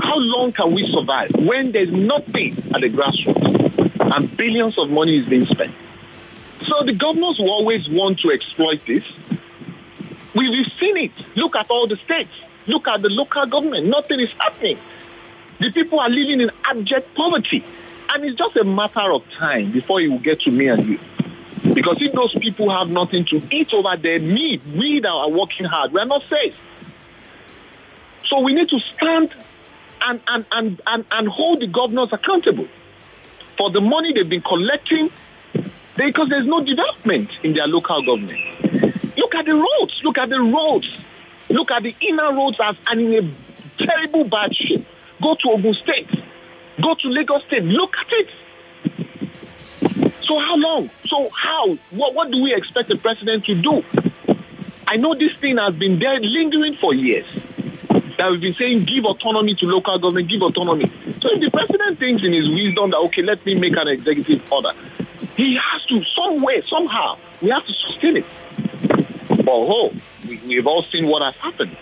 How long can we survive when there's nothing at the grassroots and billions of money is being spent? So the governors will always want to exploit this. We, we've seen it. Look at all the states. Look at the local government. Nothing is happening. The people are living in abject poverty. And it's just a matter of time before it will get to me and you. Because if those people have nothing to eat over there, me, we that are working hard, we are not safe. So we need to stand and, and, and, and, and hold the governors accountable for the money they've been collecting because there's no development in their local government. Look at the roads. Look at the roads. Look at the inner roads as and in a terrible bad shape. Go to Ogun State. Go to Lagos State. Look at it. So how long? So how? What, what do we expect the president to do? I know this thing has been there lingering for years. That we've been saying give autonomy to local government, give autonomy. So if the president thinks in his wisdom that okay, let me make an executive order, he has to some way, somehow, we have to sustain it. But oh, we, we've all seen what has happened.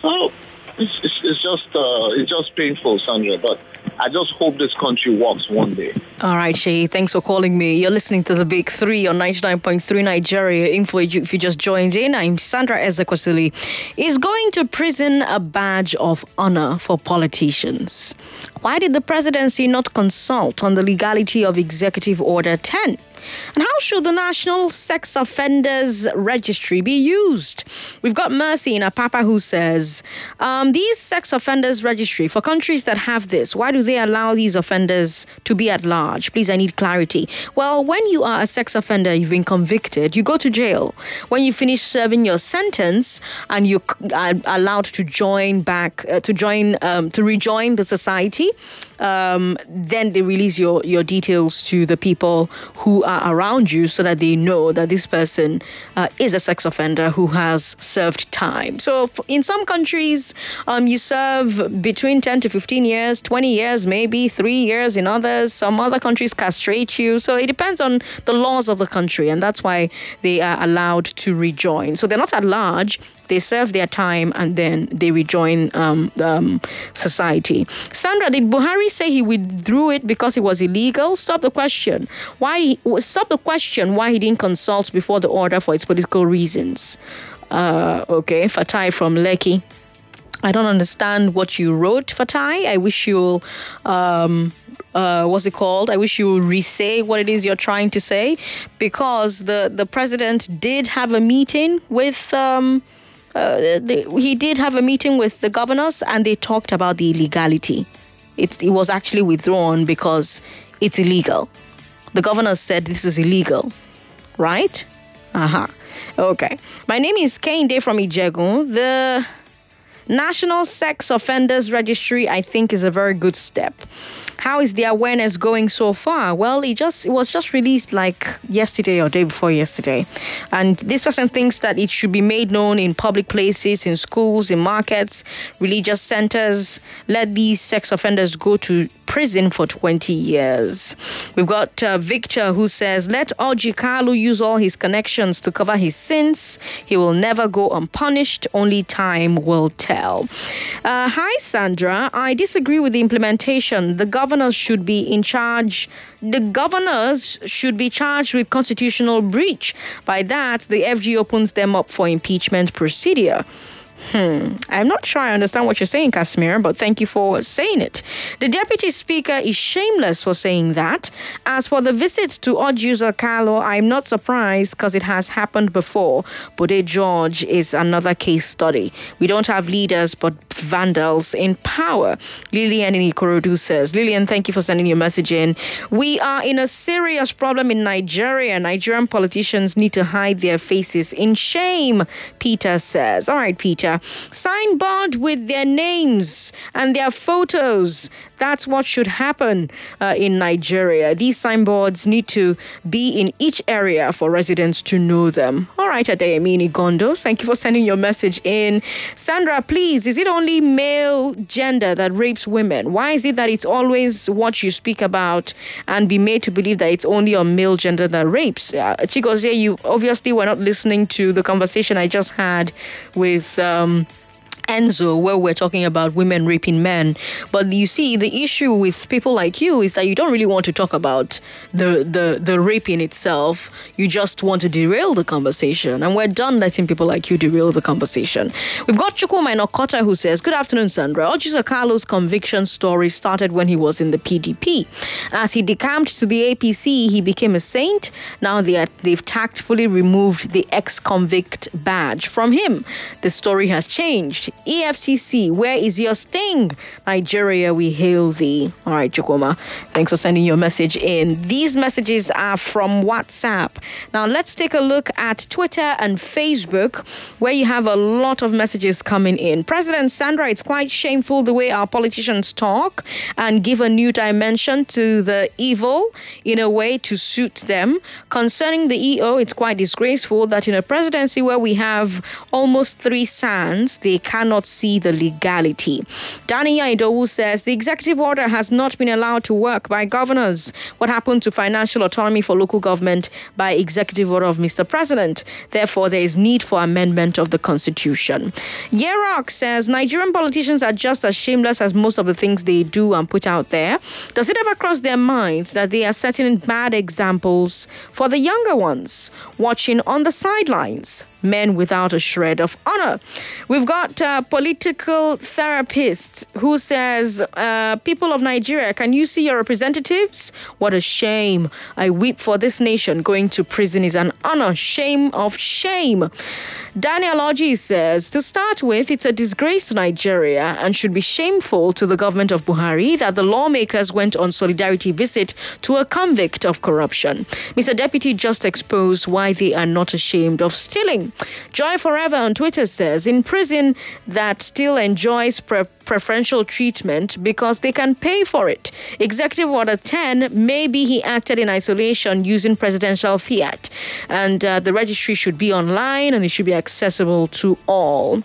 So it's, it's, it's just uh, it's just painful, Sandra. But I just hope this country works one day. All right, Shay, thanks for calling me. You're listening to the Big Three on 99.3 Nigeria. Info if you just joined in. I'm Sandra Ezekwesili. Is going to prison a badge of honor for politicians. Why did the presidency not consult on the legality of Executive Order 10? And how should the National Sex Offenders Registry be used? We've got Mercy in a papa who says, um, These sex offenders registry, for countries that have this, why do they allow these offenders to be at large? Please, I need clarity. Well, when you are a sex offender, you've been convicted, you go to jail. When you finish serving your sentence and you are allowed to join back, uh, to join, um, to rejoin the society, um, then they release your, your details to the people who are around you so that they know that this person uh, is a sex offender who has served time. So in some countries, um, you serve between 10 to 15 years, 20 years, maybe three years in others. Some other countries castrate you. So it depends on the laws of the country, and that's why they are allowed to rejoin. So they're not at large, they serve their time and then they rejoin um, um, society. Sandra, did Buhari say he withdrew it because it was illegal? Stop the question. Why? He, stop the question why he didn't consult before the order for its political reasons. Uh, okay, Fatai from Lekki. I don't understand what you wrote, Fatai. I wish you'll. Um, uh, what's it called? I wish you would re-say what it is you're trying to say, because the the president did have a meeting with um, uh, the, he did have a meeting with the governors and they talked about the illegality. It's, it was actually withdrawn because it's illegal. The governors said this is illegal, right? Uh huh. Okay. My name is Kane Day from Ijegu. The National Sex Offenders Registry, I think, is a very good step. How is the awareness going so far? Well, it just it was just released like yesterday or day before yesterday, and this person thinks that it should be made known in public places, in schools, in markets, religious centers. Let these sex offenders go to prison for 20 years. We've got uh, Victor who says, Let Orji Kalu use all his connections to cover his sins. He will never go unpunished. Only time will tell. Uh, hi, Sandra. I disagree with the implementation. The governors should be in charge. The governors should be charged with constitutional breach. By that, the FG opens them up for impeachment procedure. Hmm. I'm not sure I understand what you're saying, Casimir, but thank you for saying it. The deputy speaker is shameless for saying that. As for the visit to Orji Uzor Kalu, I'm not surprised because it has happened before. Bode George is another case study. We don't have leaders but vandals in power. Lillian in Ikorodu says, Lillian, thank you for sending your message in. We are in a serious problem in Nigeria. Nigerian politicians need to hide their faces in shame, Peter says. All right, Peter signboard with their names and their photos. That's what should happen uh, in Nigeria. These signboards need to be in each area for residents to know them. All right, Adeyemini Gondo, thank you for sending your message in. Sandra, please, is it only male gender that rapes women? Why is it that it's always what you speak about and be made to believe that it's only a male gender that rapes? Uh, Chigozie, you obviously were not listening to the conversation I just had with. Um, Enzo, where we're talking about women raping men. But you see, the issue with people like you is that you don't really want to talk about the the the raping itself. You just want to derail the conversation, and we're done letting people like you derail the conversation. We've got Chukuma Inokota who says, "Good afternoon, Sandra. Orji Uzor Kalu's conviction story started when he was in the PDP. As he decamped to the APC, he became a saint. Now they are, they've tactfully removed the ex-convict badge from him. The story has changed." EFCC, where is your sting? Nigeria, we hail thee. All right, Chukuma, thanks for sending your message in. These messages are from WhatsApp. Now, let's take a look at Twitter and Facebook, where you have a lot of messages coming in. President Sandra, it's quite shameful the way our politicians talk and give a new dimension to the evil in a way to suit them. Concerning the EO, it's quite disgraceful that in a presidency where we have almost three SANs, they can cannot see the legality. Danny Idowu says the executive order has not been allowed to work by governors. What happened to financial autonomy for local government by executive order of Mr. President? Therefore, there is need for amendment of the constitution. Yerok says Nigerian politicians are just as shameless as most of the things they do and put out there. Does it ever cross their minds that they are setting bad examples for the younger ones watching on the sidelines? Men without a shred of honor. We've got a political therapist who says, uh, People of Nigeria, can you see your representatives? What a shame. I weep for this nation. Going to prison is an honor. Shame of shame. Daniel Oji says, to start with, it's a disgrace to Nigeria and should be shameful to the government of Buhari that the lawmakers went on solidarity visit to a convict of corruption. Mr. Deputy just exposed why they are not ashamed of stealing. Joy Forever on Twitter says, in prison that still enjoys preferential treatment because they can pay for it. Executive Order 10, maybe he acted in isolation using presidential fiat. And uh, the registry should be online and it should be accessible to all.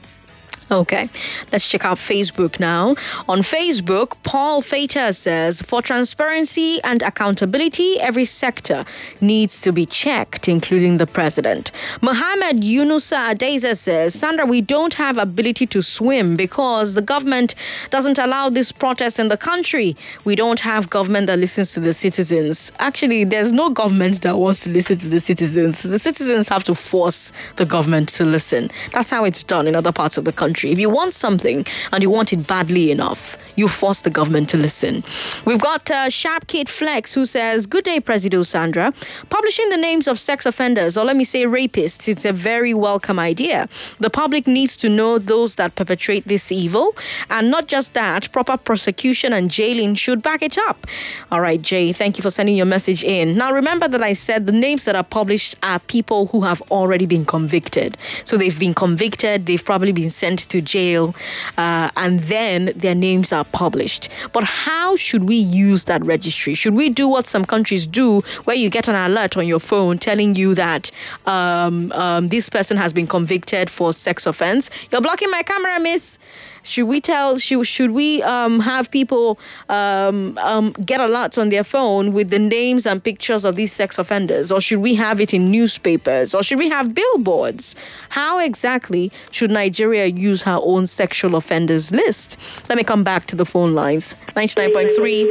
Okay, let's check out Facebook now. On Facebook, Paul Fater says, For transparency and accountability, every sector needs to be checked, including the president. Mohammed Yunusa Adeza says, Sandra, we don't have ability to swim because the government doesn't allow this protest in the country. We don't have government that listens to the citizens. Actually, there's no government that wants to listen to the citizens. The citizens have to force the government to listen. That's how it's done in other parts of the country. If you want something and you want it badly enough, you force the government to listen. We've got uh, Sharp Kid Flex who says, Good day, Presido Sandra. Publishing the names of sex offenders, or let me say rapists, it's a very welcome idea. The public needs to know those that perpetrate this evil. And not just that, proper prosecution and jailing should back it up. All right, Jay, thank you for sending your message in. Now, remember that I said the names that are published are people who have already been convicted. So they've been convicted, they've probably been sent to jail, uh, and then their names are published. But how should we use that registry? Should we do what some countries do, where you get an alert on your phone telling you that um, um, this person has been convicted for sex offense? You're blocking my camera, miss. Should we tell? Should should we um, have people um, um, get alerts on their phone with the names and pictures of these sex offenders, or should we have it in newspapers, or should we have billboards? How exactly should Nigeria use her own sexual offenders list? Let me come back to the phone lines. Ninety nine point three.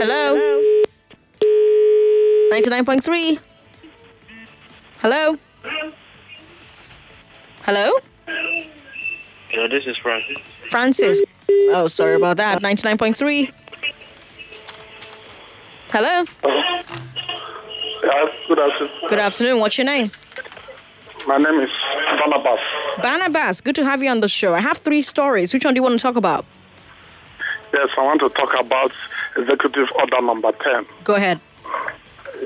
Hello. Ninety nine point three. Hello. Hello. Yeah, this is Francis. Francis. Oh, sorry about that. 99.3. Hello. Yeah, good afternoon. Good afternoon. What's your name? My name is Barnabas. Barnabas. Good to have you on the show. I have three stories. Which one do you want to talk about? Yes, I want to talk about Executive Order Number 10. Go ahead.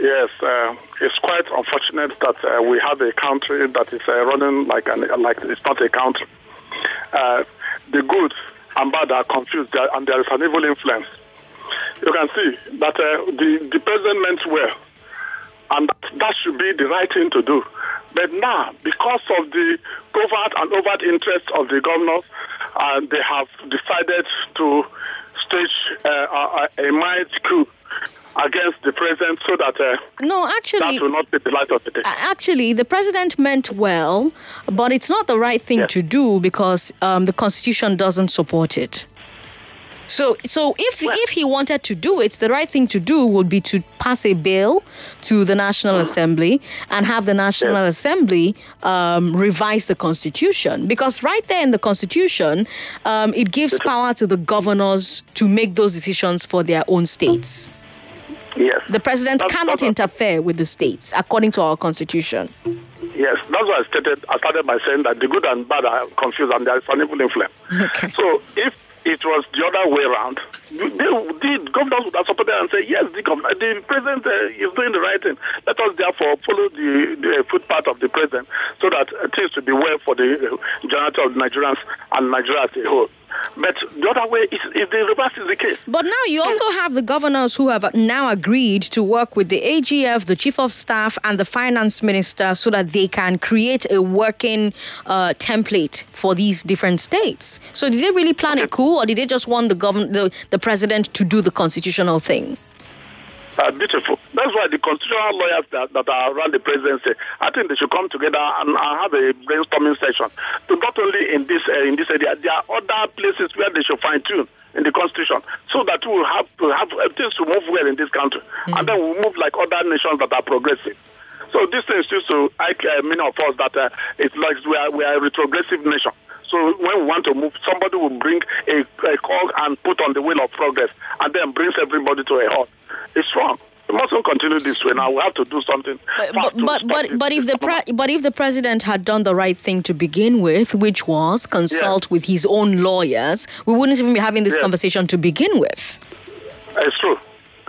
Yes, uh, it's quite unfortunate that uh, we have a country that is uh, running like an like it's not a country. Uh, the good and bad are confused, and there is an evil influence. You can see that uh, the the president meant well, and that, that should be the right thing to do. But now, because of the covert and overt interests of the governors, uh, they have decided to stage uh, a, a mild coup against the president so that uh, no, actually, that will not be the light of the day. Actually, the president meant well, but it's not the right thing to do because um, the constitution doesn't support it. So, so if if he wanted to do it, the right thing to do would be to pass a bill to the National Assembly and have the National Assembly um, revise the Constitution. Because right there in the Constitution, um, it gives power to the governors to make those decisions for their own states. Yes. The president cannot interfere with the states, according to our Constitution. Yes, that's why I started. I started by saying that the good and bad are confused, and there is an evil influence. Okay. So if it was the other way around, the, the governors would have supported and say, yes, the, governor, the president uh, is doing the right thing. Let us therefore follow the, the footpath of the president so that things will be well for the uh, generality of Nigerians and Nigeria as a whole. But the other way is, is the reverse is the case. But now you also have the governors who have now agreed to work with the AGF, the chief of staff, and the finance minister so that they can create a working uh, template for these different states. So did they really plan a coup, or did they just want the govern the, the president to do the constitutional thing? Uh, beautiful. That's why the constitutional lawyers that, that are around the presidency, I think they should come together and, and have a brainstorming session. To not only in this uh, in this area, there are other places where they should fine tune in the constitution, so that we will have to have uh, things to move well in this country, and then we will move like other nations that are progressive. So this thing is just to like uh, many of us that uh, it's like we are we are a retrogressive nation. So when we want to move, somebody will bring a, a cog and put on the wheel of progress, and then brings everybody to a halt. It's wrong. We mustn't continue this way. Now we have to do something. But but but, but if the pre- but if the president had done the right thing to begin with, which was consult with his own lawyers, we wouldn't even be having this Yes. conversation to begin with. It's true.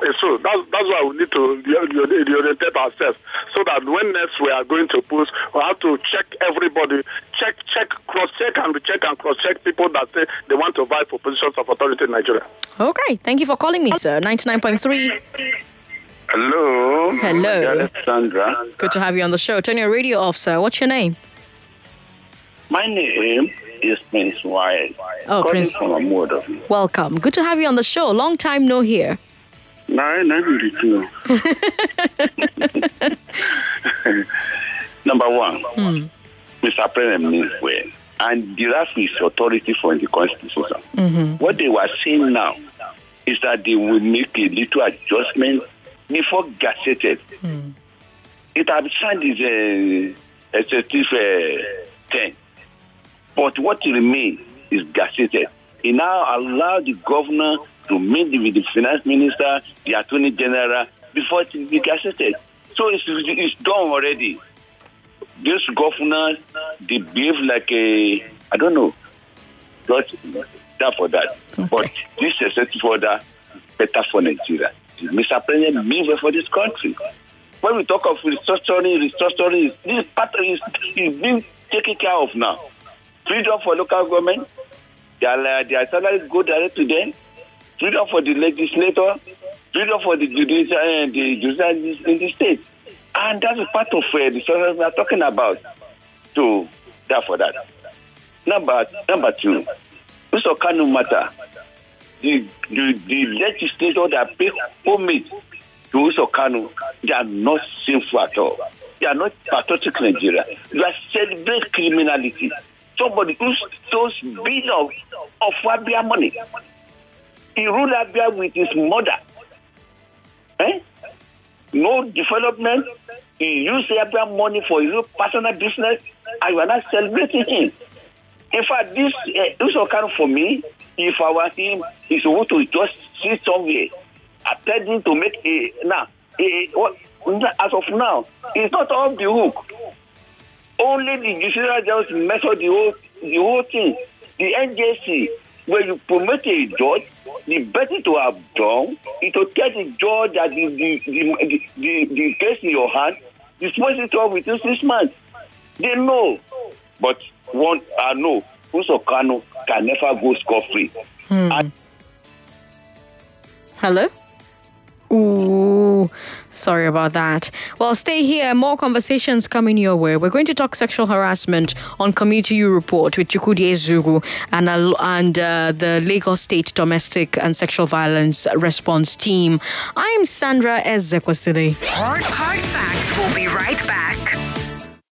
Eh, it's true. That's, that's why we need to re- re- orientate ourselves so that when next we are going to post, we have to check everybody, check, check, cross check, and recheck and cross check people that say they want to vie for positions of authority in Nigeria. Okay, thank you for calling me, sir. Ninety nine point three. Hello. Hello. Alexandra. Good to have you on the show. Turn your radio off, sir. What's your name? My name is Prince Wyatt. Oh, calling Prince. from Welcome. Good to have you on the show. Long time no hear. Nine ninety two. Number one, Hmm. Mr. President means well, and derive his authority from the constitution. Mm-hmm. What they were saying now is that they will make a little adjustment before gazetted. It has signed is a executive uh, 10. But what remains is gazetted. He now allow the governor to meet with the finance minister, the attorney general, before it be gazetted. So it's, it's done already. This governor, they behave like a, I don't know, not, that for that. But this executive order better for Nigeria. Mr. President, well for this country. When we talk of restructuring, restructuring, this part is, is being taken care of now. Freedom for local government, their, their salaries go direct to them. Freedom for the legislator, freedom for the judicial, uh, the judicial in the state. And that's a part of uh, the structure we are talking about. So, that for that. Number, number two, this Okano matter. The, the, the legislator that pay homage to Uzor Kalu, they are not sinful at all. They are not patriotic Nigeria. They are celebrate criminality. Somebody who stole billions of, Abia money. He ruled Abia with his mother. Eh? No development. He used Abia money for his personal business, and you not celebrating him. In fact, this uh, Usokano for me, if I was him, he's supposed to just sit somewhere, attending to make a now. What, as of now, it's not off the hook. Only the judicial just measure the whole the whole thing. The NJC, when you promote a judge, the better to have done is to tell the judge that the the the, the, the, the case in your hand, dispose it off within six months. They know. But one I know, Uzor Kalu can never go scot free. Hmm. Hello? Ooh, sorry about that. Well, stay here. More conversations coming your way. We're going to talk sexual harassment on Community U Report with Chukudi Ezuru and, uh, and uh, the Lagos State Domestic and Sexual Violence Response Team. I'm Sandra Ezekwesili. Hard, hard facts. We'll be right back.